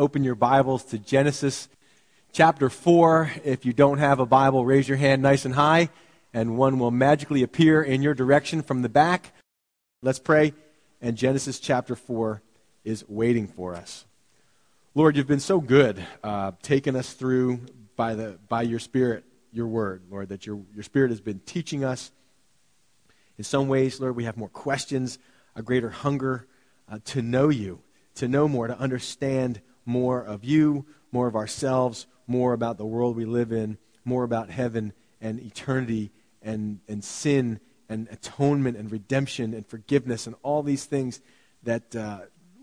open your Bibles to Genesis chapter 4. If you don't have a Bible, raise your hand nice and high, and one will magically appear in your direction from the back. Let's pray. And Genesis chapter 4 is waiting for us. Lord, you've been so good uh, taking us through by, the, by your Spirit, your word, Lord, that your, your Spirit has been teaching us. In some ways, Lord, we have more questions, a greater hunger uh, to know you to know more, to understand more of you, more of ourselves, more about the world we live in, more about heaven and eternity and, and sin and atonement and redemption and forgiveness and all these things that uh,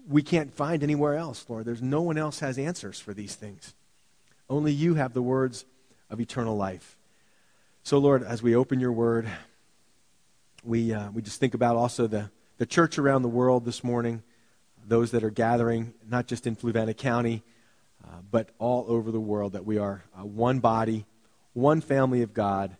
we can't find anywhere else, Lord. There's no one else has answers for these things. Only you have the words of eternal life. So, Lord, as we open your word, we, uh, we just think about also the, the church around the world this morning those that are gathering, not just in Fluvanna County, uh, but all over the world, that we are uh, one body, one family of God,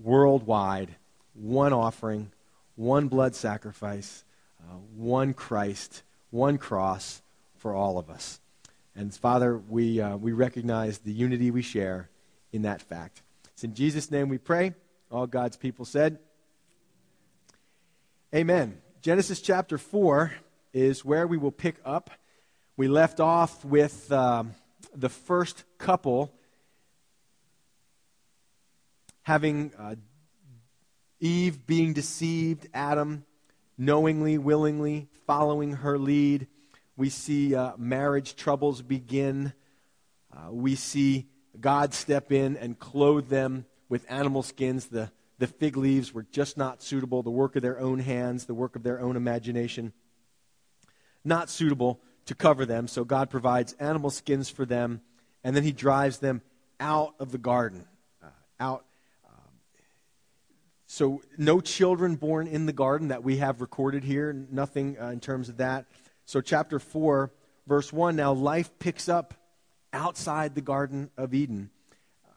worldwide, one offering, one blood sacrifice, uh, one Christ, one cross for all of us. And Father, we, uh, we recognize the unity we share in that fact. It's in Jesus' name we pray. All God's people said, Amen. Genesis chapter 4 is where we will pick up. We left off with um, the first couple having uh, Eve being deceived, Adam knowingly, willingly following her lead. We see uh, marriage troubles begin. Uh, we see God step in and clothe them with animal skins. The, the fig leaves were just not suitable, the work of their own hands, the work of their own imagination not suitable to cover them. So God provides animal skins for them, and then he drives them out of the garden. Uh, out. Um, so, no children born in the garden that we have recorded here, nothing uh, in terms of that. So, chapter 4, verse 1 now life picks up outside the Garden of Eden. Uh,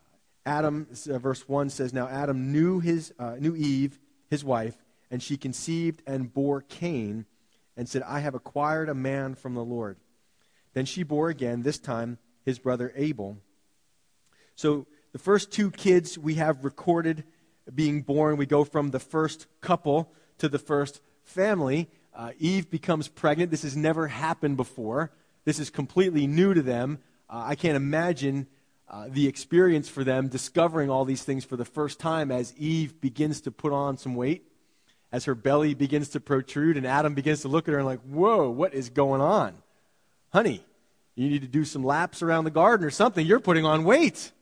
Adam, uh, verse 1 says, Now Adam knew, his, uh, knew Eve, his wife, and she conceived and bore Cain and said, I have acquired a man from the Lord. Then she bore again, this time his brother Abel. So the first two kids we have recorded being born, we go from the first couple to the first family. Uh, Eve becomes pregnant. This has never happened before. This is completely new to them. Uh, I can't imagine uh, the experience for them discovering all these things for the first time as Eve begins to put on some weight as her belly begins to protrude, and Adam begins to look at her and like, whoa, what is going on? Honey, you need to do some laps around the garden or something. You're putting on weight.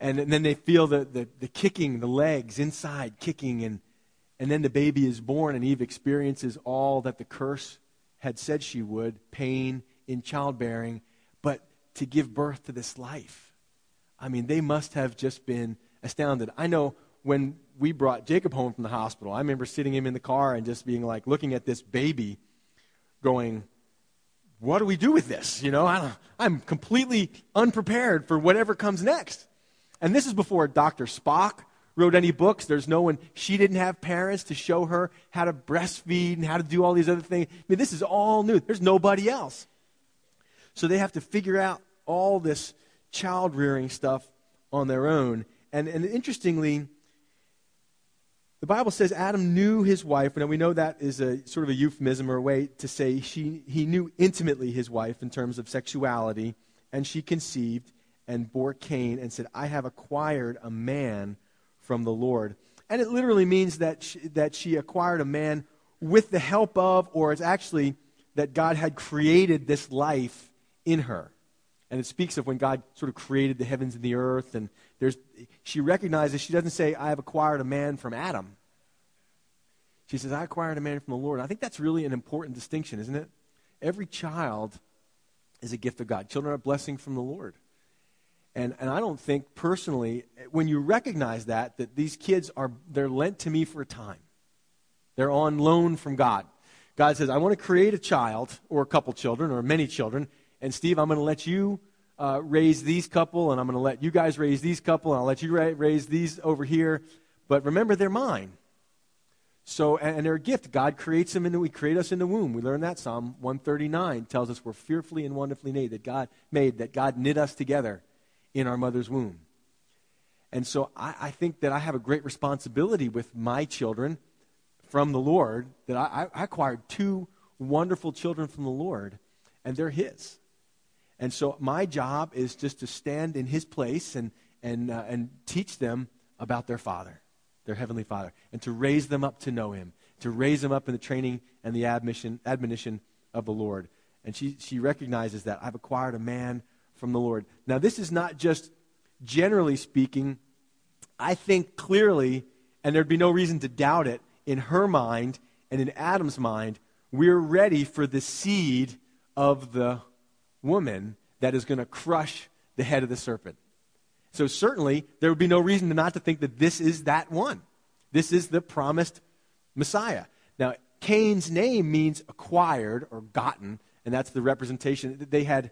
And, and then they feel the, the, the kicking, the legs inside kicking, and, and then the baby is born, and Eve experiences all that the curse had said she would pain in childbearing, but to give birth to this life. I mean, they must have just been astounded. I know when we brought Jacob home from the hospital, I remember sitting him in the car and just being like, looking at this baby, going, what do we do with this? You know, I am completely unprepared for whatever comes next. And this is before Dr. Spock wrote any books. There's no one, she didn't have parents to show her how to breastfeed and how to do all these other things. I mean, this is all new. There's nobody else. So they have to figure out all this child rearing stuff on their own. And, and interestingly, the Bible says Adam knew his wife. Now we know that is a sort of a euphemism or a way to say she, he knew intimately his wife in terms of sexuality, and she conceived and bore Cain and said, I have acquired a man from the Lord. And it literally means that she, that she acquired a man with the help of, or it's actually that God had created this life in her. And it speaks of when God sort of created the heavens and the earth. And there's, she recognizes, she doesn't say, I have acquired a man from Adam. She says, I acquired a man from the Lord. I think that's really an important distinction, isn't it? Every child is a gift of God. Children are a blessing from the Lord. And, and I don't think personally, when you recognize that, that these kids are, they're lent to me for a time. They're on loan from God. God says, I want to create a child or a couple children or many children, and Steve, I'm going to let you uh, raise these couple, and I'm going to let you guys raise these couple, and I'll let you ra- raise these over here. But remember, they're mine. So, and, they're a gift. God creates them and we create us in the womb. We learn that Psalm 139 tells us we're fearfully and wonderfully made, that God made, that God knit us together in our mother's womb. And so I, I think that I have a great responsibility with my children from the Lord, that I, I acquired two wonderful children from the Lord, and they're His. And so my job is just to stand in His place and, and, uh, and teach them about their Father, their Heavenly Father, and to raise them up to know Him, to raise them up in the training and the admission, admonition of the Lord. And she, she recognizes that I've acquired a man from the Lord. Now, this is not just generally speaking, I think clearly, and there'd be no reason to doubt it, in her mind and in Adam's mind, we're ready for the seed of the woman that is going to crush the head of the serpent. So certainly there would be no reason not to think that this is that one. This is the promised Messiah. Now, Cain's name means acquired or gotten, and that's the representation. that They had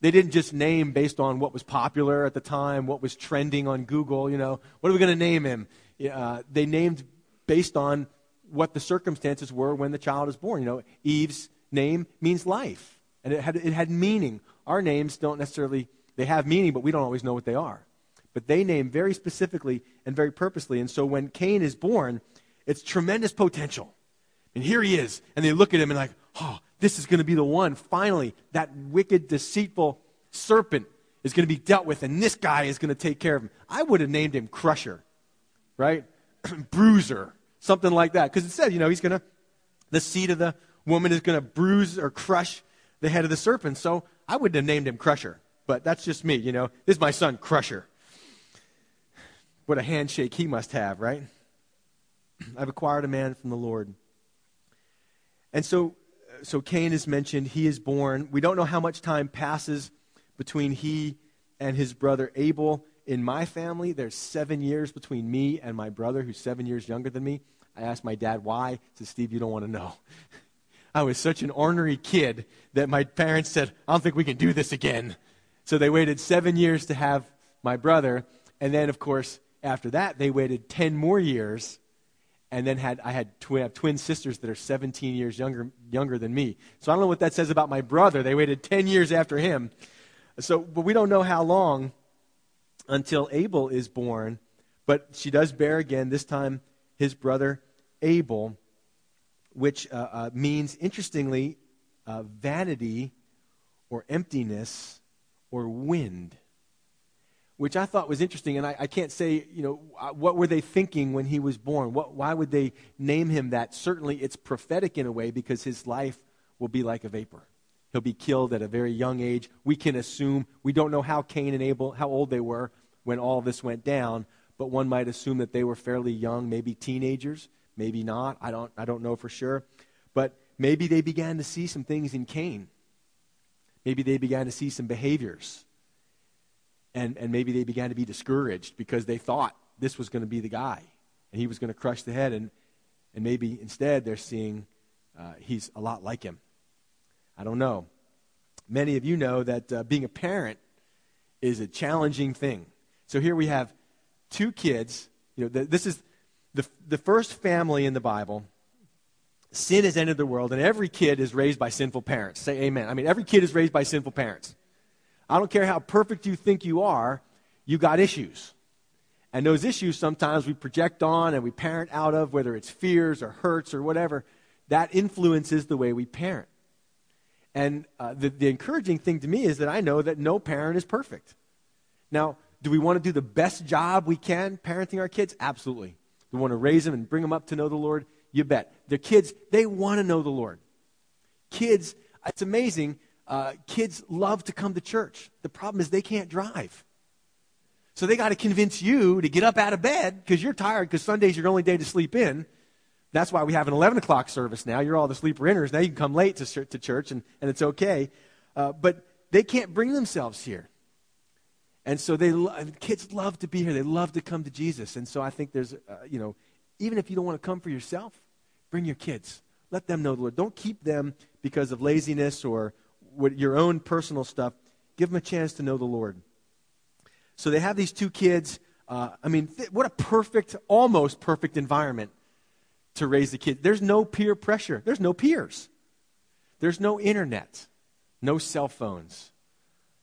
they didn't just name based on what was popular at the time, what was trending on Google, you know, what are we going to name him? Uh, they named based on what the circumstances were when the child is born. You know, Eve's name means life, and it had, it had meaning. Our names don't necessarily, they have meaning, but we don't always know what they are. But they name very specifically and very purposely. And so when Cain is born, it's tremendous potential. And here he is. And they look at him and like, oh, this is going to be the one. Finally, that wicked, deceitful serpent is going to be dealt with, and this guy is going to take care of him. I would have named him Crusher, right? Bruiser, something like that. Because it said, you know, he's going to, the seed of the woman is going to bruise or crush the head of the serpent. So I wouldn't have named him Crusher. But that's just me, you know. This is my son, Crusher. What a handshake he must have, right? I've acquired a man from the Lord. And so, uh, so Cain is mentioned. He is born. We don't know how much time passes between he and his brother Abel in my family, there's seven years between me and my brother, who's seven years younger than me. I asked my dad why. He said, Steve, you don't want to know. I was such an ornery kid that my parents said, I don't think we can do this again. So they waited seven years to have my brother. And then, of course, after that, they waited 10 more years. And then had, I had twi- have twin sisters that are 17 years younger, younger than me. So I don't know what that says about my brother. They waited 10 years after him. So, but we don't know how long until Abel is born. But she does bear again, this time his brother Abel, which uh, uh, means, interestingly, uh, vanity or emptiness or wind, which I thought was interesting. And I, I, can't say, you know, uh, what were they thinking when he was born? What, why would they name him that? Certainly it's prophetic in a way because his life will be like a vapor. He'll be killed at a very young age. We can assume, we don't know how Cain and Abel, how old they were, when all this went down, but one might assume that they were fairly young, maybe teenagers, maybe not. I don't, I don't know for sure. But maybe they began to see some things in Cain. Maybe they began to see some behaviors. And, and maybe they began to be discouraged because they thought this was going to be the guy and he was going to crush the head. And, and maybe instead they're seeing uh, he's a lot like him. I don't know. Many of you know that uh, being a parent is a challenging thing. So here we have two kids. You know, the, this is the, the first family in the Bible. Sin has entered the world, and every kid is raised by sinful parents. Say amen. I mean, every kid is raised by sinful parents. I don't care how perfect you think you are, you got issues. And those issues sometimes we project on and we parent out of, whether it's fears or hurts or whatever. That influences the way we parent. And uh, the, the encouraging thing to me is that I know that no parent is perfect. Now, do we want to do the best job we can parenting our kids? Absolutely. We want to raise them and bring them up to know the Lord? You bet. The kids, they want to know the Lord. Kids, it's amazing. Uh, kids love to come to church. The problem is they can't drive. So they got to convince you to get up out of bed because you're tired because Sunday's your only day to sleep in. That's why we have an 11 o'clock service now. You're all the sleeper inners. Now you can come late to, to church and, and it's okay. Uh, but they can't bring themselves here. And so they kids love to be here. They love to come to Jesus. And so I think there's, uh, you know, even if you don't want to come for yourself, bring your kids. Let them know the Lord. Don't keep them because of laziness or what, your own personal stuff. Give them a chance to know the Lord. So they have these two kids. Uh, I mean, th- what a perfect, almost perfect environment to raise the kids. There's no peer pressure, there's no peers, there's no internet, no cell phones.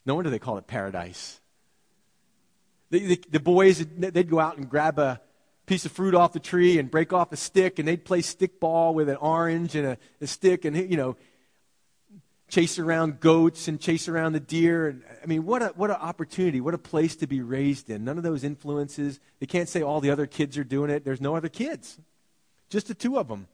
No wonder they call it paradise. The, the, the boys, they'd go out and grab a piece of fruit off the tree and break off a stick, and they'd play stick ball with an orange and a, a stick, and, you know, chase around goats and chase around the deer. And, I mean, what, a, what an opportunity, what a place to be raised in. None of those influences. They can't say all the other kids are doing it. There's no other kids, just the two of them.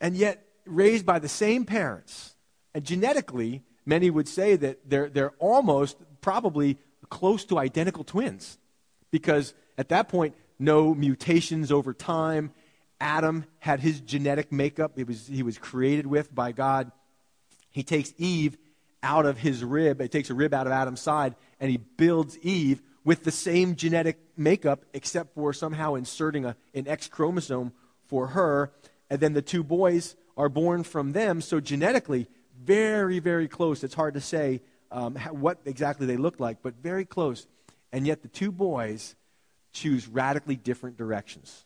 And yet, raised by the same parents. And genetically, many would say that they're, they're almost probably close to identical twins. Because at that point, no mutations over time. Adam had his genetic makeup, it was, he was created with by God he takes Eve out of his rib, he takes a rib out of Adam's side, and he builds Eve with the same genetic makeup, except for somehow inserting a, an X chromosome for her. And then the two boys are born from them. So genetically, very, very close. It's hard to say um, what exactly they look like, but very close. And yet the two boys choose radically different directions.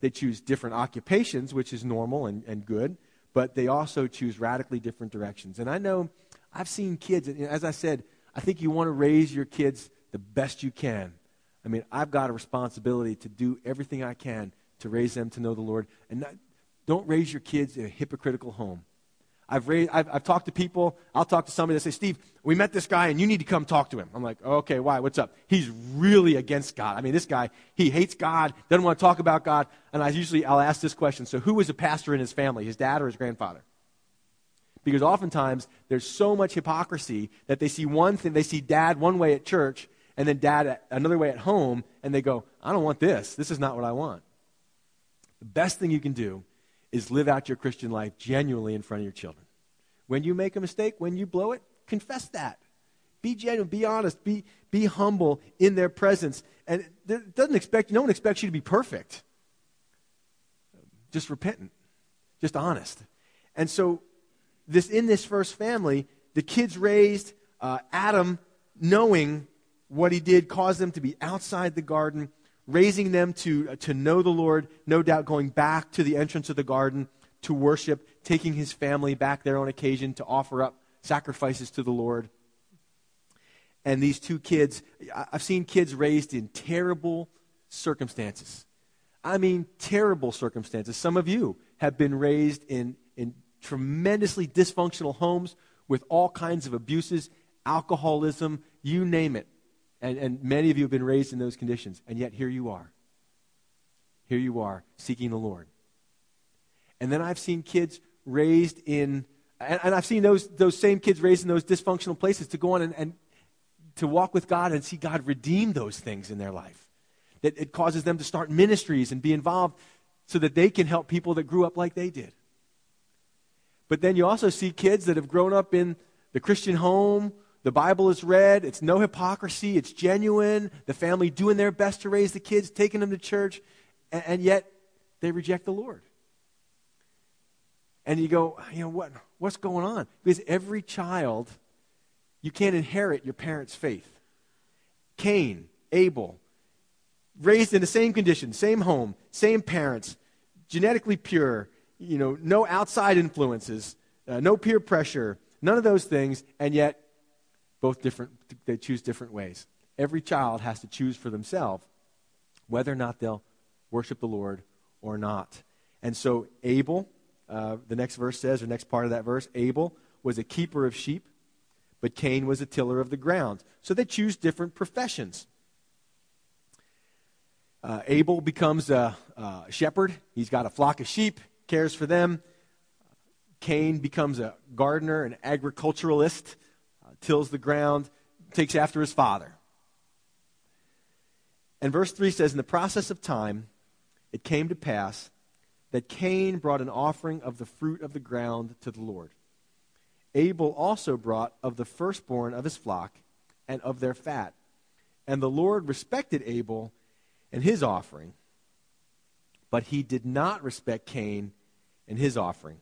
They choose different occupations, which is normal and, and good but they also choose radically different directions. And I know I've seen kids, and as I said, I think you want to raise your kids the best you can. I mean, I've got a responsibility to do everything I can to raise them to know the Lord. And not, don't raise your kids in a hypocritical home. I've, raised, I've, I've, talked to people. I'll talk to somebody that say, Steve, we met this guy and you need to come talk to him. I'm like, okay, why? What's up? He's really against God. I mean, this guy, he hates God, doesn't want to talk about God. And I usually, I'll ask this question. So who was a pastor in his family, his dad or his grandfather? Because oftentimes there's so much hypocrisy that they see one thing, they see dad one way at church and then dad another way at home and they go, I don't want this. This is not what I want. The best thing you can do is live out your Christian life genuinely in front of your children. When you make a mistake, when you blow it, confess that. Be genuine, be honest, be, be humble in their presence. And doesn't expect, no one expects you to be perfect. Just repentant, just honest. And so, this in this first family, the kids raised uh, Adam knowing what he did caused them to be outside the garden raising them to, uh, to know the Lord, no doubt going back to the entrance of the garden to worship, taking his family back there on occasion to offer up sacrifices to the Lord. And these two kids, I've seen kids raised in terrible circumstances. I mean, terrible circumstances. Some of you have been raised in, in tremendously dysfunctional homes with all kinds of abuses, alcoholism, you name it. And, and many of you have been raised in those conditions. And yet here you are. Here you are, seeking the Lord. And then I've seen kids raised in, and, and I've seen those, those same kids raised in those dysfunctional places to go on and, and to walk with God and see God redeem those things in their life. That it causes them to start ministries and be involved so that they can help people that grew up like they did. But then you also see kids that have grown up in the Christian home the Bible is read. It's no hypocrisy. It's genuine. The family doing their best to raise the kids, taking them to church, and, and yet they reject the Lord. And you go, you know, what, what's going on? Because every child, you can't inherit your parents' faith. Cain, Abel, raised in the same conditions, same home, same parents, genetically pure, you know, no outside influences, uh, no peer pressure, none of those things, and yet both different, they choose different ways. Every child has to choose for themselves whether or not they'll worship the Lord or not. And so Abel, uh, the next verse says, or next part of that verse, Abel was a keeper of sheep, but Cain was a tiller of the ground. So they choose different professions. Uh, Abel becomes a, a shepherd. He's got a flock of sheep, cares for them. Cain becomes a gardener, an agriculturalist tills the ground, takes after his father. And verse 3 says, In the process of time, it came to pass that Cain brought an offering of the fruit of the ground to the Lord. Abel also brought of the firstborn of his flock and of their fat. And the Lord respected Abel and his offering, but he did not respect Cain and his offering.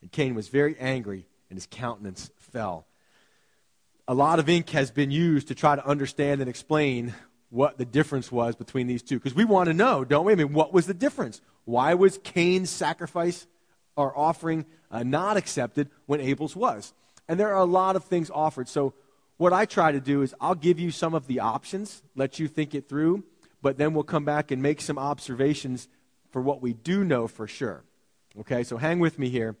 And Cain was very angry, and his countenance fell a lot of ink has been used to try to understand and explain what the difference was between these two. Because we want to know, don't we? I mean, what was the difference? Why was Cain's sacrifice or offering uh, not accepted when Abel's was? And there are a lot of things offered. So, what I try to do is I'll give you some of the options, let you think it through, but then we'll come back and make some observations for what we do know for sure. Okay, so hang with me here.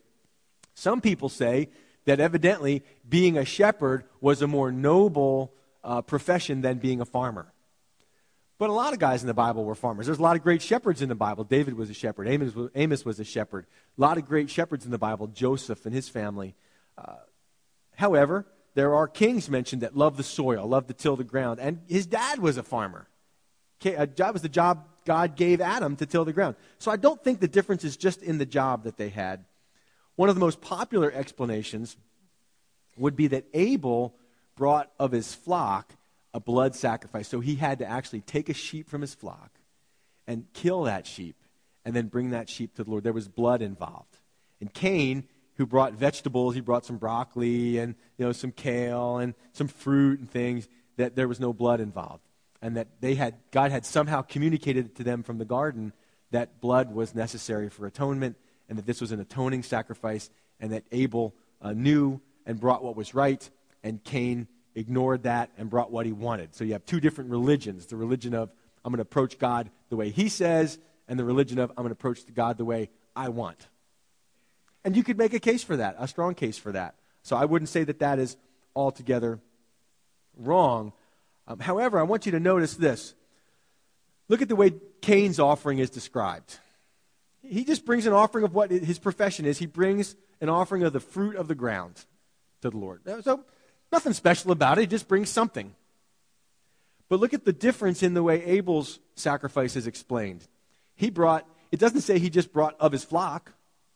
Some people say that evidently being a shepherd was a more noble uh, profession than being a farmer. But a lot of guys in the Bible were farmers. There's a lot of great shepherds in the Bible. David was a shepherd. Amos was, Amos was a shepherd. A lot of great shepherds in the Bible. Joseph and his family. Uh, however, there are kings mentioned that love the soil, love to till the ground. And his dad was a farmer. Uh, that was the job God gave Adam to till the ground. So I don't think the difference is just in the job that they had. One of the most popular explanations would be that Abel brought of his flock a blood sacrifice. So he had to actually take a sheep from his flock and kill that sheep and then bring that sheep to the Lord. There was blood involved. And Cain, who brought vegetables, he brought some broccoli and you know some kale and some fruit and things that there was no blood involved. And that they had God had somehow communicated to them from the garden that blood was necessary for atonement and that this was an atoning sacrifice and that Abel uh, knew and brought what was right and Cain ignored that and brought what he wanted. So you have two different religions the religion of, I'm going to approach God the way he says, and the religion of, I'm going to approach God the way I want. And you could make a case for that, a strong case for that. So I wouldn't say that that is altogether wrong. Um, however, I want you to notice this. Look at the way Cain's offering is described. He just brings an offering of what his profession is. He brings an offering of the fruit of the ground to the Lord. So Nothing special about it, he just brings something. But look at the difference in the way Abel's sacrifice is explained. He brought, it doesn't say he just brought of his flock.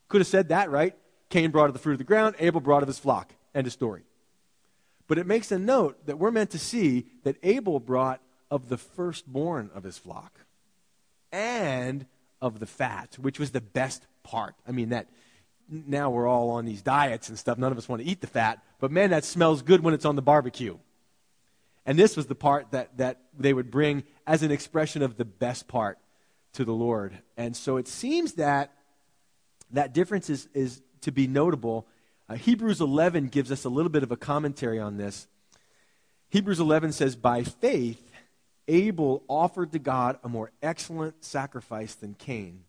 Could have said that, right? Cain brought of the fruit of the ground, Abel brought of his flock. End of story. But it makes a note that we're meant to see that Abel brought of the firstborn of his flock and of the fat, which was the best part. I mean, that now we're all on these diets and stuff. None of us want to eat the fat, but man, that smells good when it's on the barbecue. And this was the part that, that they would bring as an expression of the best part to the Lord. And so it seems that that difference is, is to be notable. Uh, Hebrews 11 gives us a little bit of a commentary on this. Hebrews 11 says, By faith, Abel offered to God a more excellent sacrifice than Cain,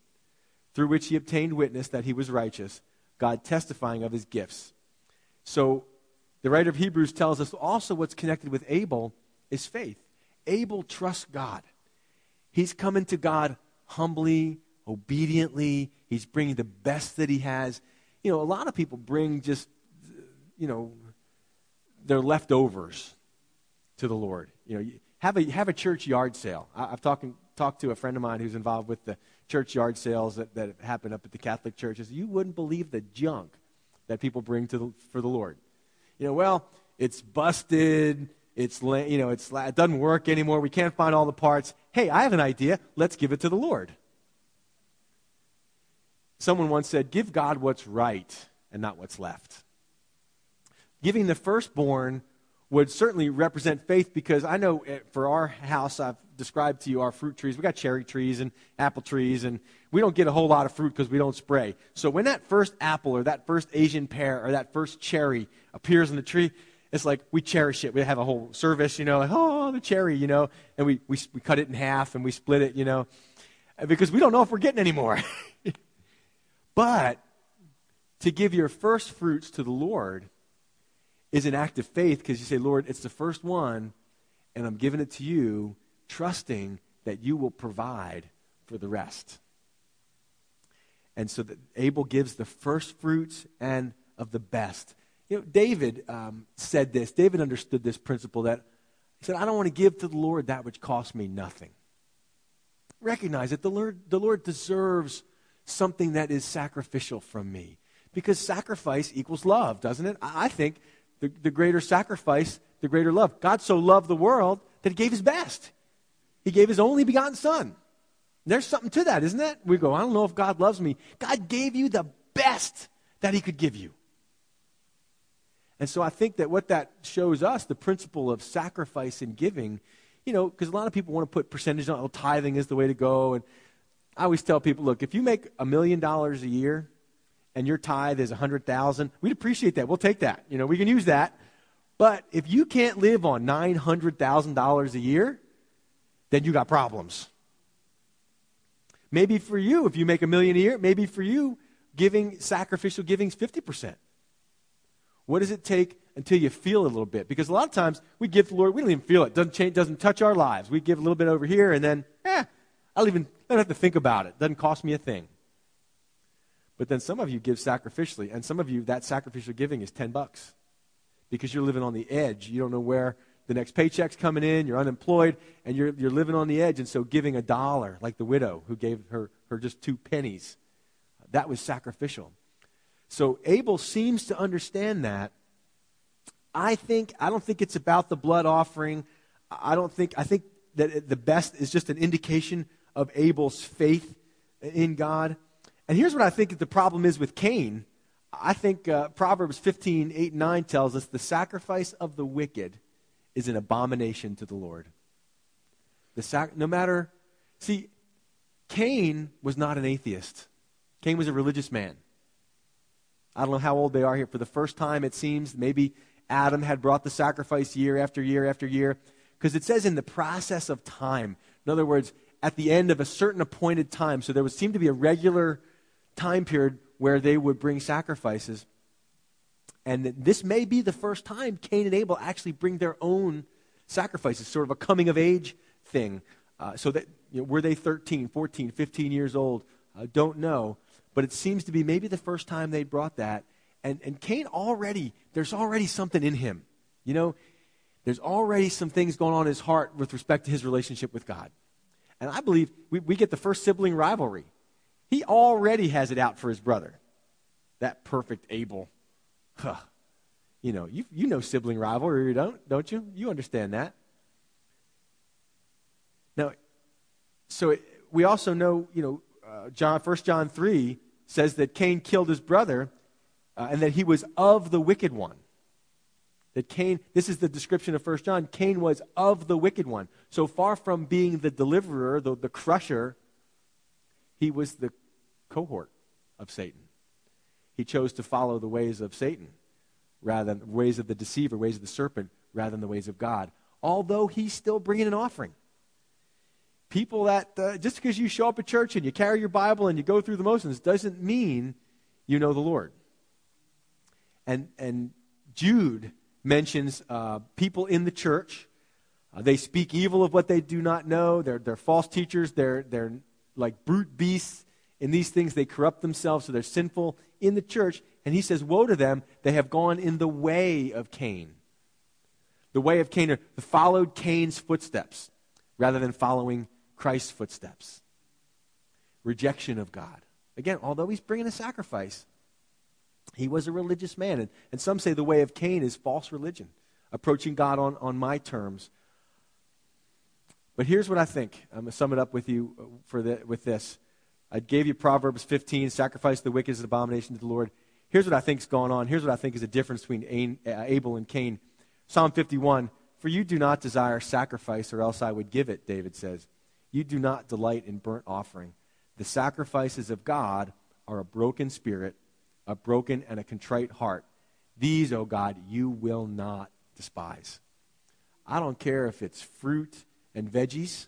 through which he obtained witness that he was righteous God testifying of his gifts. So the writer of Hebrews tells us also what's connected with Abel is faith. Abel trusts God. He's coming to God humbly, obediently. He's bringing the best that he has. You know, a lot of people bring just, you know, their leftovers to the Lord. You know, have a, have a church yard sale. I, have talked, talked to a friend of mine who's involved with the church yard sales that, that happen up at the Catholic churches, you wouldn't believe the junk that people bring to the, for the Lord. You know, well, it's busted. It's, you know, it's, it doesn't work anymore. We can't find all the parts. Hey, I have an idea. Let's give it to the Lord. Someone once said, Give God what's right and not what's left. Giving the firstborn would certainly represent faith because I know eh, for our house, I've described to you our fruit trees. We got cherry trees and apple trees, and we don't get a whole lot of fruit because we don't spray. So when that first apple or that first Asian pear or that first cherry appears in the tree, it's like we cherish it. We have a whole service, you know, like, oh, the cherry, you know, and we, we, we cut it in half and we split it, you know, because we don't know if we're getting any more. but to give your first fruits to the Lord is an act of faith because you say, Lord, it's the first one, and I'm giving it to you, trusting that you will provide for the rest. And so that Abel gives the first fruits and of the best. You know, David um, said this. David understood this principle that he said, I don't want to give to the Lord that which costs me nothing. Recognize that the Lord, the Lord deserves something that is sacrificial from me. Because sacrifice equals love, doesn't it? I think the, the greater sacrifice, the greater love. God so loved the world that he gave his best. He gave his only begotten son. There's something to that, isn't it? We go, I don't know if God loves me. God gave you the best that he could give you. And so I think that what that shows us, the principle of sacrifice and giving, you know, because a lot of people want to put percentage on, oh, tithing is the way to go. And I always tell people, look, if you make a million dollars a year and your tithe is a hundred thousand, we'd appreciate that. We'll take that. You know, we can use that. But if you can't live on nine hundred thousand dollars a year, then you got problems. Maybe for you, if you make a million a year, maybe for you, giving sacrificial giving is fifty percent. What does it take until you feel a little bit? Because a lot of times we give the Lord, we don't even feel it. Doesn't change, doesn't touch our lives. We give a little bit over here, and then, eh, I don't even I don't have to think about it. Doesn't cost me a thing. But then some of you give sacrificially, and some of you that sacrificial giving is ten bucks because you're living on the edge. You don't know where the next paycheck's coming in. You're unemployed, and you're you're living on the edge. And so giving a dollar, like the widow who gave her her just two pennies, that was sacrificial. So Abel seems to understand that. I think I don't think it's about the blood offering. I don't think I think that the best is just an indication of Abel's faith in God. And here's what I think the problem is with Cain. I think uh, Proverbs 15, 8, 9 tells us the sacrifice of the wicked is an abomination to the Lord. The sac- no matter, see, Cain was not an atheist. Cain was a religious man. I don't know how old they are here. For the first time, it seems, maybe Adam had brought the sacrifice year after year after year. Because it says in the process of time. In other words, at the end of a certain appointed time. So there would seem to be a regular time period where they would bring sacrifices. And this may be the first time Cain and Abel actually bring their own sacrifices, sort of a coming of age thing. Uh, so that, you know, were they 13, 14, 15 years old? Uh, don't know. But it seems to be maybe the first time they brought that. And, and Cain already, there's already something in him. You know, there's already some things going on in his heart with respect to his relationship with God. And I believe we, we get the first sibling rivalry. He already has it out for his brother. That perfect Abel. Huh. You know, you, you know sibling rivalry, don't, don't you? You understand that. Now, so it, we also know, you know, uh, John, 1 John 3 says that Cain killed his brother uh, and that he was of the wicked one. That Cain, this is the description of 1 John, Cain was of the wicked one. So far from being the deliverer, the, the crusher, he was the cohort of Satan. He chose to follow the ways of Satan rather than the ways of the deceiver, ways of the serpent, rather than the ways of God. Although he's still bringing an offering people that uh, just because you show up at church and you carry your Bible and you go through the motions doesn't mean you know the Lord. And, and Jude mentions uh, people in the church. Uh, they speak evil of what they do not know. They're, they're false teachers. They're, they're like brute beasts in these things. They corrupt themselves, so they're sinful in the church. And he says, Woe to them, they have gone in the way of Cain. The way of Cain, or followed Cain's footsteps rather than following Christ's footsteps. Rejection of God. Again, although he's bringing a sacrifice, he was a religious man. And, and some say the way of Cain is false religion, approaching God on, on my terms. But here's what I think. I'm going to sum it up with you uh, for the, with this. I gave you Proverbs 15, sacrifice the wicked is an abomination to the Lord. Here's what I think is going on. Here's what I think is the difference between uh, Abel and Cain. Psalm 51, for you do not desire sacrifice, or else I would give it, David says. You do not delight in burnt offering. The sacrifices of God are a broken spirit, a broken and a contrite heart. These, O oh God, you will not despise. I don't care if it's fruit and veggies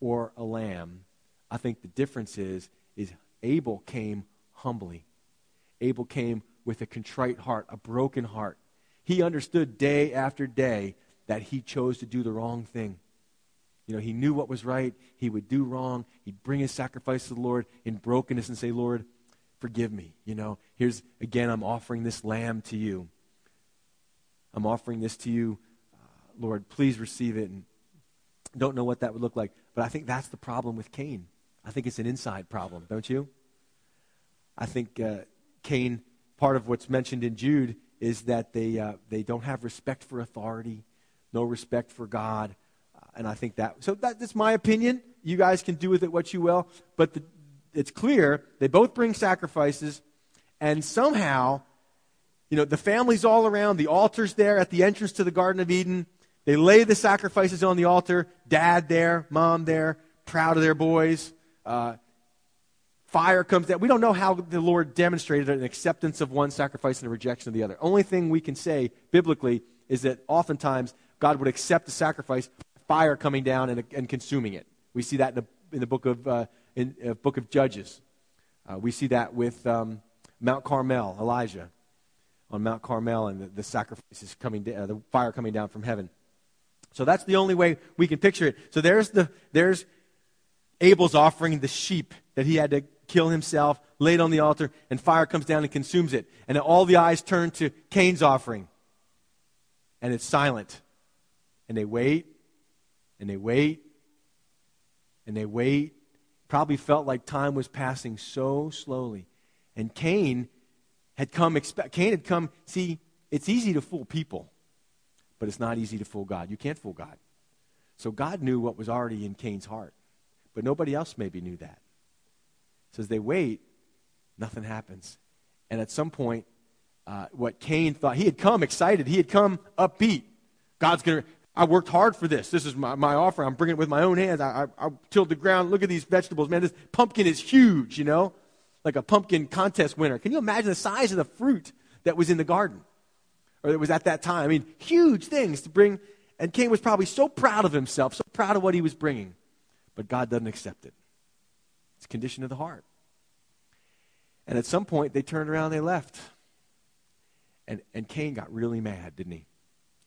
or a lamb. I think the difference is, is Abel came humbly. Abel came with a contrite heart, a broken heart. He understood day after day that he chose to do the wrong thing. You know, he knew what was right. He would do wrong. He'd bring his sacrifice to the Lord in brokenness and say, Lord, forgive me. You know, here's, again, I'm offering this lamb to you. I'm offering this to you. Uh, Lord, please receive it. And don't know what that would look like. But I think that's the problem with Cain. I think it's an inside problem, don't you? I think uh, Cain, part of what's mentioned in Jude is that they, uh, they don't have respect for authority, no respect for God and I think that, so that, that's my opinion. You guys can do with it what you will. But the, it's clear they both bring sacrifices, and somehow, you know, the family's all around, the altar's there at the entrance to the Garden of Eden. They lay the sacrifices on the altar. Dad there, mom there, proud of their boys. Uh, fire comes down. We don't know how the Lord demonstrated an acceptance of one sacrifice and a rejection of the other. Only thing we can say biblically is that oftentimes God would accept the sacrifice, fire coming down and, and consuming it. We see that in the, in the book of uh, in uh, book of Judges. Uh, we see that with um, Mount Carmel, Elijah on Mount Carmel, and the, the sacrifices coming, down, uh, the fire coming down from heaven. So that's the only way we can picture it. So there's the there's Abel's offering the sheep that he had to kill himself, laid on the altar, and fire comes down and consumes it. And all the eyes turn to Cain's offering. And it's silent. And they wait, and they wait, and they wait. Probably felt like time was passing so slowly. And Cain had come, Cain had come, see, it's easy to fool people, but it's not easy to fool God. You can't fool God. So God knew what was already in Cain's heart, but nobody else maybe knew that. So as they wait, nothing happens. And at some point, uh, what Cain thought, he had come excited, he had come upbeat. God's going to, I worked hard for this. This is my, my offer. I'm bringing it with my own hands. I, I, I tilled the ground. Look at these vegetables, man. This pumpkin is huge, you know, like a pumpkin contest winner. Can you imagine the size of the fruit that was in the garden or that was at that time? I mean, huge things to bring. And Cain was probably so proud of himself, so proud of what he was bringing. But God doesn't accept it. It's a condition of the heart. And at some point, they turned around they left. And, and Cain got really mad, didn't he?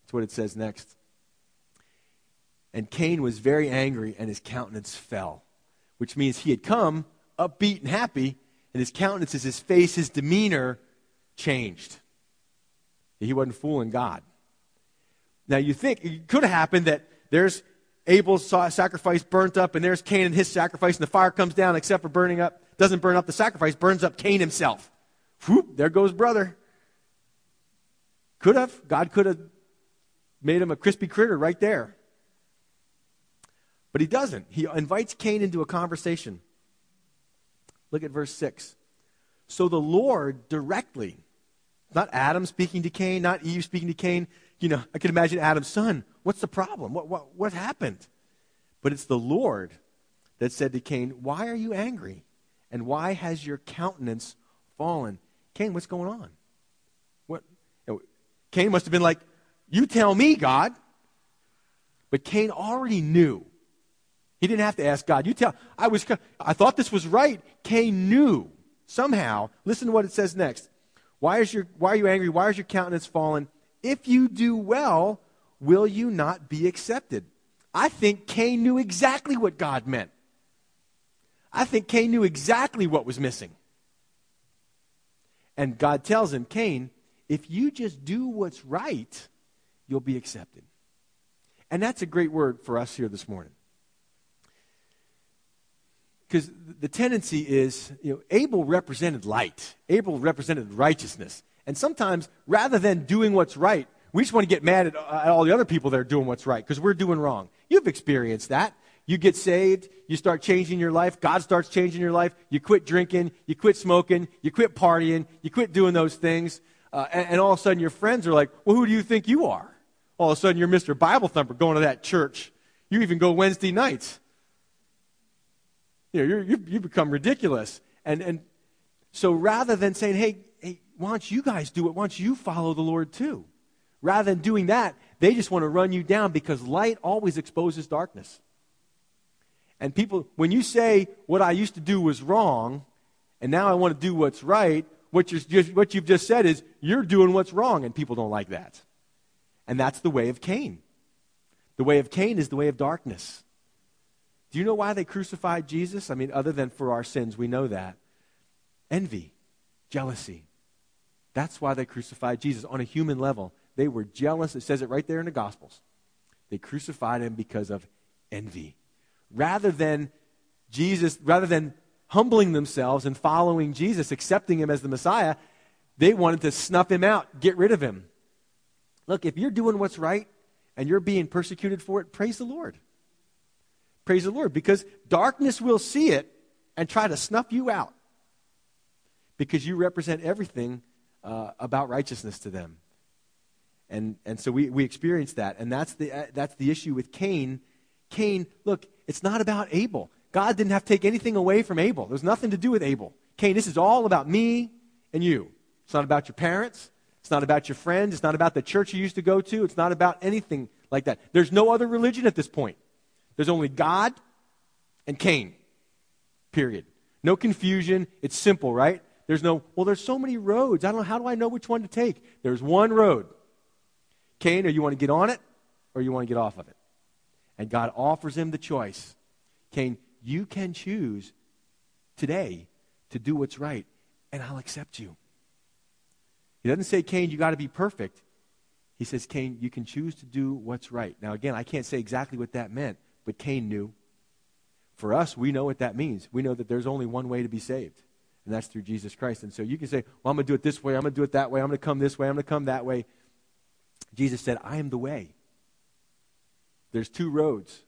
That's what it says next. And Cain was very angry, and his countenance fell, which means he had come upbeat and happy, and his countenance, his face, his demeanor changed. He wasn't fooling God. Now, you think it could have happened that there's Abel's sacrifice burnt up, and there's Cain and his sacrifice, and the fire comes down, except for burning up, doesn't burn up the sacrifice, burns up Cain himself. Whoop, there goes brother. Could have. God could have made him a crispy critter right there. But he doesn't. He invites Cain into a conversation. Look at verse 6. So the Lord directly, not Adam speaking to Cain, not Eve speaking to Cain, you know, I can imagine Adam's son. What's the problem? What, what, what happened? But it's the Lord that said to Cain, Why are you angry? And why has your countenance fallen? Cain, what's going on? What? Cain must have been like, You tell me, God. But Cain already knew. He didn't have to ask God. You tell. I was. I thought this was right. Cain knew somehow. Listen to what it says next. Why is your? Why are you angry? Why is your countenance fallen? If you do well, will you not be accepted? I think Cain knew exactly what God meant. I think Cain knew exactly what was missing. And God tells him, Cain, if you just do what's right, you'll be accepted. And that's a great word for us here this morning. Because the tendency is, you know, Abel represented light, Abel represented righteousness. And sometimes, rather than doing what's right, we just want to get mad at, at all the other people that are doing what's right because we're doing wrong. You've experienced that. You get saved, you start changing your life, God starts changing your life, you quit drinking, you quit smoking, you quit partying, you quit doing those things, uh, and, and all of a sudden your friends are like, Well, who do you think you are? All of a sudden you're Mr. Bible Thumper going to that church. You even go Wednesday nights. You know, you you become ridiculous. And, and so rather than saying, hey, hey, why don't you guys do it? Why don't you follow the Lord too? Rather than doing that, they just want to run you down because light always exposes darkness. And people, when you say what I used to do was wrong, and now I want to do what's right, what, just, what you've just said is you're doing what's wrong, and people don't like that. And that's the way of Cain. The way of Cain is the way of darkness. Do you know why they crucified Jesus? I mean, other than for our sins, we know that. Envy, jealousy. That's why they crucified Jesus on a human level. They were jealous. It says it right there in the Gospels. They crucified him because of envy rather than Jesus, rather than humbling themselves and following Jesus, accepting him as the Messiah, they wanted to snuff him out, get rid of him. Look, if you're doing what's right and you're being persecuted for it, praise the Lord. Praise the Lord, because darkness will see it and try to snuff you out because you represent everything uh, about righteousness to them. And, and so we, we experience that. And that's the, uh, that's the issue with Cain. Cain, look, it's not about Abel. God didn't have to take anything away from Abel. There's nothing to do with Abel. Cain, this is all about me and you. It's not about your parents. It's not about your friends. It's not about the church you used to go to. It's not about anything like that. There's no other religion at this point. There's only God and Cain. Period. No confusion. It's simple, right? There's no, well, there's so many roads. I don't know. How do I know which one to take? There's one road. Cain, or you want to get on it or you want to get off of it? And God offers him the choice. Cain, you can choose today to do what's right, and I'll accept you. He doesn't say, Cain, you got to be perfect. He says, Cain, you can choose to do what's right. Now, again, I can't say exactly what that meant, but Cain knew. For us, we know what that means. We know that there's only one way to be saved, and that's through Jesus Christ. And so you can say, well, I'm going to do it this way, I'm going to do it that way, I'm going to come this way, I'm going to come that way. Jesus said, I am the way. There's two roads.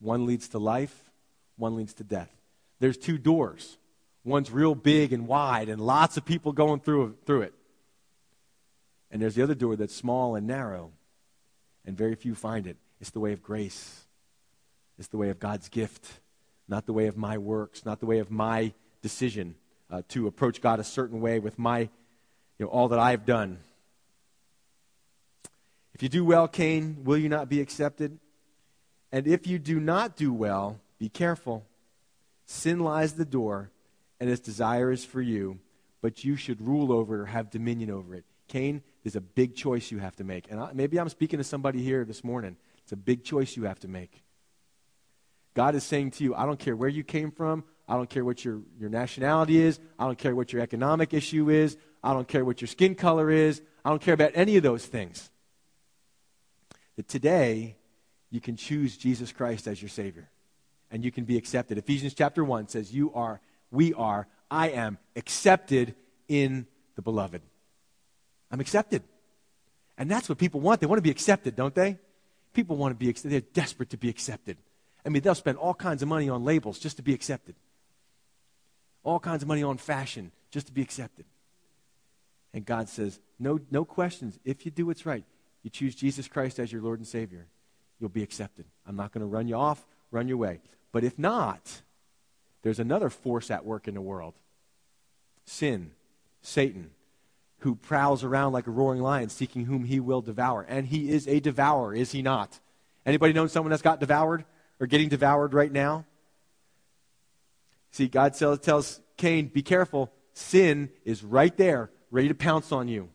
One leads to life, one leads to death. There's two doors. One's real big and wide, and lots of people going through, through it. And there's the other door that's small and narrow, and very few find it. It's the way of grace, it's the way of God's gift, not the way of my works, not the way of my decision uh, to approach God a certain way with my, you know, all that I've done. If you do well, Cain, will you not be accepted? And if you do not do well, be careful. Sin lies the door, and its desire is for you, but you should rule over it or have dominion over it. Cain, there's a big choice you have to make. And I, maybe I'm speaking to somebody here this morning. It's a big choice you have to make. God is saying to you, I don't care where you came from. I don't care what your, your nationality is. I don't care what your economic issue is. I don't care what your skin color is. I don't care about any of those things. That today, you can choose Jesus Christ as your Savior and you can be accepted. Ephesians chapter 1 says, You are, we are, I am accepted in the beloved. I'm accepted. And that's what people want. They want to be accepted, don't they? People want to be accepted. They're desperate to be accepted. I mean, they'll spend all kinds of money on labels just to be accepted, all kinds of money on fashion just to be accepted. And God says, no, no questions. If you do what's right, you choose Jesus Christ as your Lord and Savior, you'll be accepted. I'm not going to run you off, run your way. But if not, there's another force at work in the world sin, Satan, who prowls around like a roaring lion seeking whom he will devour. And he is a devourer, is he not? Anybody know someone that's got devoured or getting devoured right now? See, God tells Cain, be careful. Sin is right there, ready to pounce on you,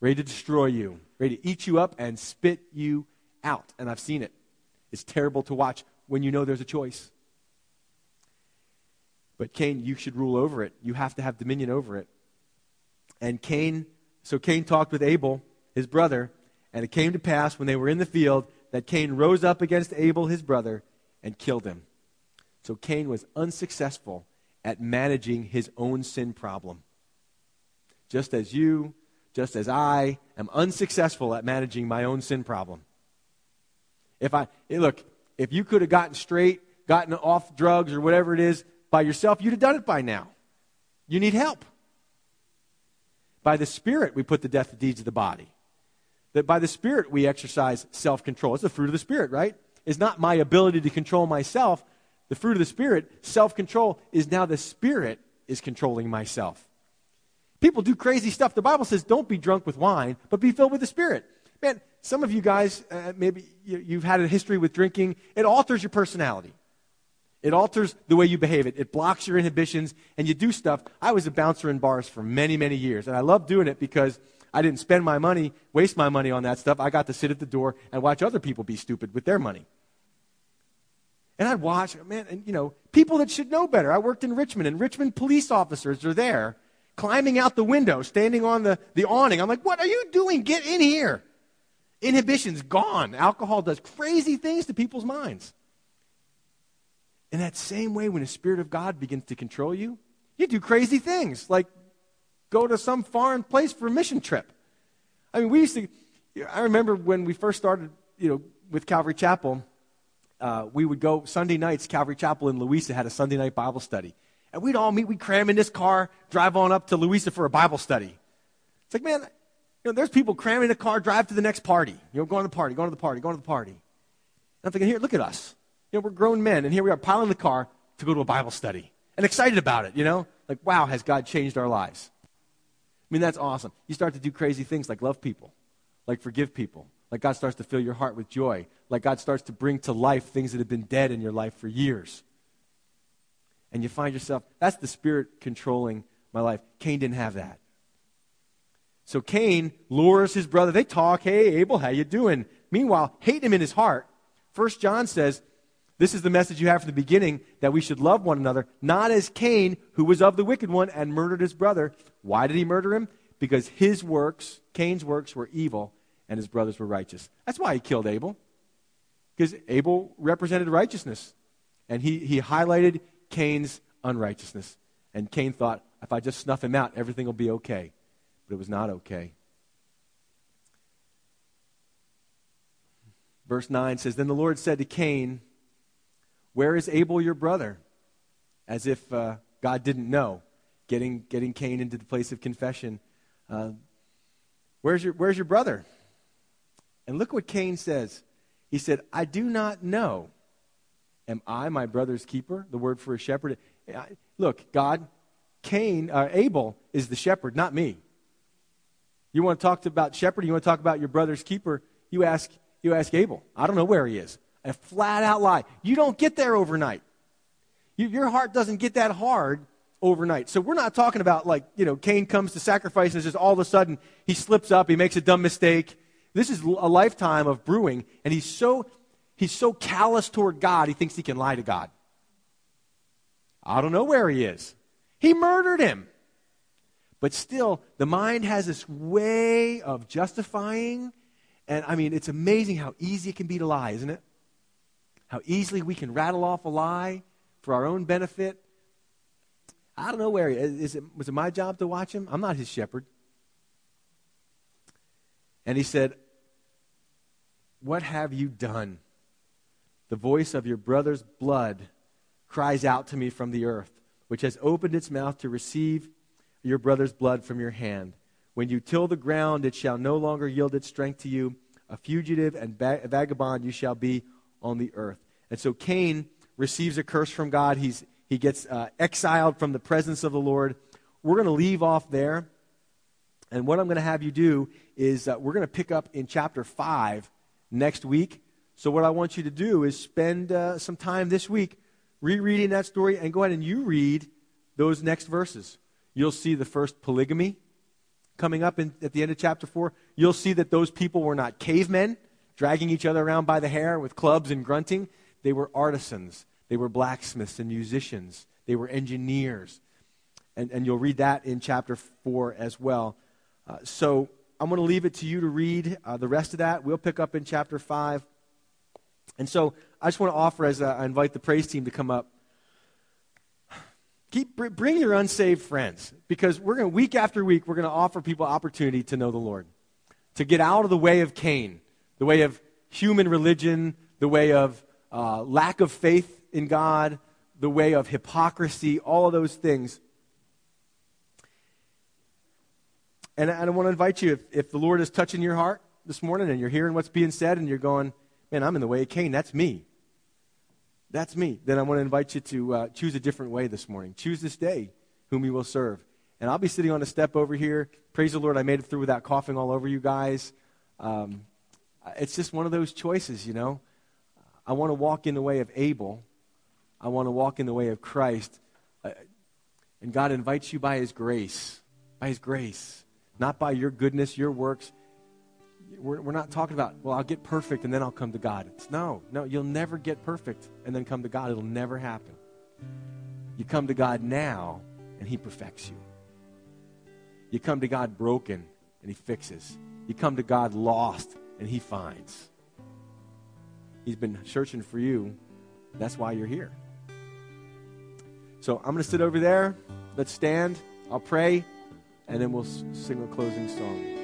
ready to destroy you, ready to eat you up and spit you out. And I've seen it. It's terrible to watch when you know there's a choice. But Cain, you should rule over it. You have to have dominion over it. And Cain, so Cain talked with Abel, his brother, and it came to pass when they were in the field that Cain rose up against Abel, his brother, and killed him. So Cain was unsuccessful at managing his own sin problem. Just as you, just as I am unsuccessful at managing my own sin problem. If I, look, if you could have gotten straight, gotten off drugs or whatever it is by yourself, you'd have done it by now. You need help. By the Spirit, we put the death of deeds of the body. That by the Spirit, we exercise self control. It's the fruit of the Spirit, right? It's not my ability to control myself. The fruit of the Spirit, self control, is now the Spirit is controlling myself. People do crazy stuff. The Bible says, don't be drunk with wine, but be filled with the Spirit. Man, some of you guys, uh, maybe you, have had a history with drinking. It alters your personality. It alters the way you behave. It, it blocks your inhibitions, and you do stuff. I was a bouncer in bars for many, many years, and I loved doing it because I didn't spend my money, waste my money on that stuff. I got to sit at the door and watch other people be stupid with their money. And I'd watch, man, and you know, people that should know better. I worked in Richmond, and Richmond police officers are there climbing out the window, standing on the, the awning. I'm like, what are you doing? Get in here. Inhibition's gone. Alcohol does crazy things to people's minds. In that same way, when the Spirit of God begins to control you, you do crazy things, like go to some foreign place for a mission trip. I mean, we used to, I remember when we first started, you know, with Calvary Chapel, uh, we would go Sunday nights, Calvary Chapel in Louisa had a Sunday night Bible study. And we'd all meet, we'd cram in this car, drive on up to Louisa for a Bible study. It's like, man, You know, there's people cramming a car, drive to the next party. You know, going to the party, going to the party, going to the party. And I'm thinking, here, look at us. You know, we're grown men, and here we are piling the car to go to a Bible study and excited about it, you know? Like, wow, has God changed our lives? I mean, that's awesome. You start to do crazy things like love people, like forgive people, like God starts to fill your heart with joy, like God starts to bring to life things that have been dead in your life for years. And you find yourself, that's the spirit controlling my life. Cain didn't have that. So Cain lures his brother. They talk, hey, Abel, how you doing? Meanwhile, hate him in his heart. First John says, this is the message you have from the beginning that we should love one another, not as Cain, who was of the wicked one and murdered his brother. Why did he murder him? Because his works, Cain's works, were evil and his brothers were righteous. That's why he killed Abel. Because Abel represented righteousness. And he, he highlighted Cain's unrighteousness. And Cain thought, if I just snuff him out, everything will be okay. But it was not okay. Verse 9 says Then the Lord said to Cain, Where is Abel your brother? As if uh, God didn't know, getting, getting Cain into the place of confession. Uh, where's, your, where's your brother? And look what Cain says. He said, I do not know. Am I my brother's keeper? The word for a shepherd. Look, God, Cain, uh, Abel is the shepherd, not me. You want to talk about shepherd? You want to talk about your brother's keeper? You ask, you ask Abel. I don't know where he is. A flat out lie. You don't get there overnight. You, your heart doesn't get that hard overnight. So we're not talking about like, you know, Cain comes to sacrifice and just all of a sudden he slips up, he makes a dumb mistake. This is a lifetime of brewing, and he's so he's so callous toward God, he thinks he can lie to God. I don't know where he is. He murdered him. But still, the mind has this way of justifying. And I mean, it's amazing how easy it can be to lie, isn't it? How easily we can rattle off a lie for our own benefit. I don't know where he is. it, was it my job to watch him? I'm not his shepherd. And he said, What have you done? The voice of your brother's blood cries out to me from the earth, which has opened its mouth to receive your brother's blood from your hand. When you till the ground, it shall no longer yield its strength to you. A fugitive and vagabond you shall be on the earth. And so Cain receives a curse from God. He's, he gets uh, exiled from the presence of the Lord. We're going to leave off there. And what I'm going to have you do is uh, we're going to pick up in chapter 5 next week. So, what I want you to do is spend uh, some time this week rereading that story and go ahead and you read those next verses. You'll see the first polygamy coming up in, at the end of chapter 4. You'll see that those people were not cavemen dragging each other around by the hair with clubs and grunting. They were artisans, they were blacksmiths and musicians, they were engineers. And, and you'll read that in chapter 4 as well. Uh, so I'm going to leave it to you to read uh, the rest of that. We'll pick up in chapter 5. And so I just want to offer as I invite the praise team to come up keep bring your unsaved friends because we're going to week after week we're going to offer people opportunity to know the lord to get out of the way of cain the way of human religion the way of uh, lack of faith in god the way of hypocrisy all of those things and, and i want to invite you if, if the lord is touching your heart this morning and you're hearing what's being said and you're going man i'm in the way of cain that's me that's me. Then I want to invite you to uh, choose a different way this morning. Choose this day whom you will serve. And I'll be sitting on a step over here. Praise the Lord, I made it through without coughing all over you guys. Um, it's just one of those choices, you know. I want to walk in the way of Abel. I want to walk in the way of Christ. Uh, and God invites you by His grace, by His grace, not by your goodness, your works we're, we're not talking about, well, I'll get perfect and then I'll come to God. It's no, no, you'll never get perfect and then come to God. It'll never happen. You come to God now and He perfects you. You come to God broken and He fixes. You come to God lost and He finds. He's been searching for you. That's why you're here. So I'm going to sit over there. Let's stand. I'll pray, and then we'll sing a closing song.